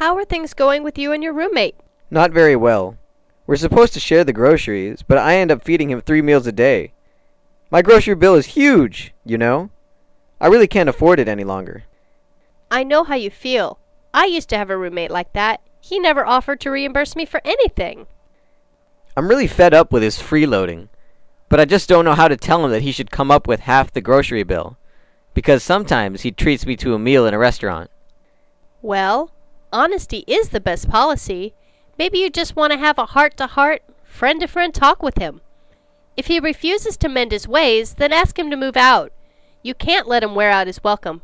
How are things going with you and your roommate? Not very well. We're supposed to share the groceries, but I end up feeding him three meals a day. My grocery bill is huge, you know. I really can't afford it any longer. I know how you feel. I used to have a roommate like that. He never offered to reimburse me for anything. I'm really fed up with his freeloading, but I just don't know how to tell him that he should come up with half the grocery bill, because sometimes he treats me to a meal in a restaurant. Well, honesty is the best policy. Maybe you just want to have a heart to heart, friend to friend talk with him. If he refuses to mend his ways, then ask him to move out. You can't let him wear out his welcome.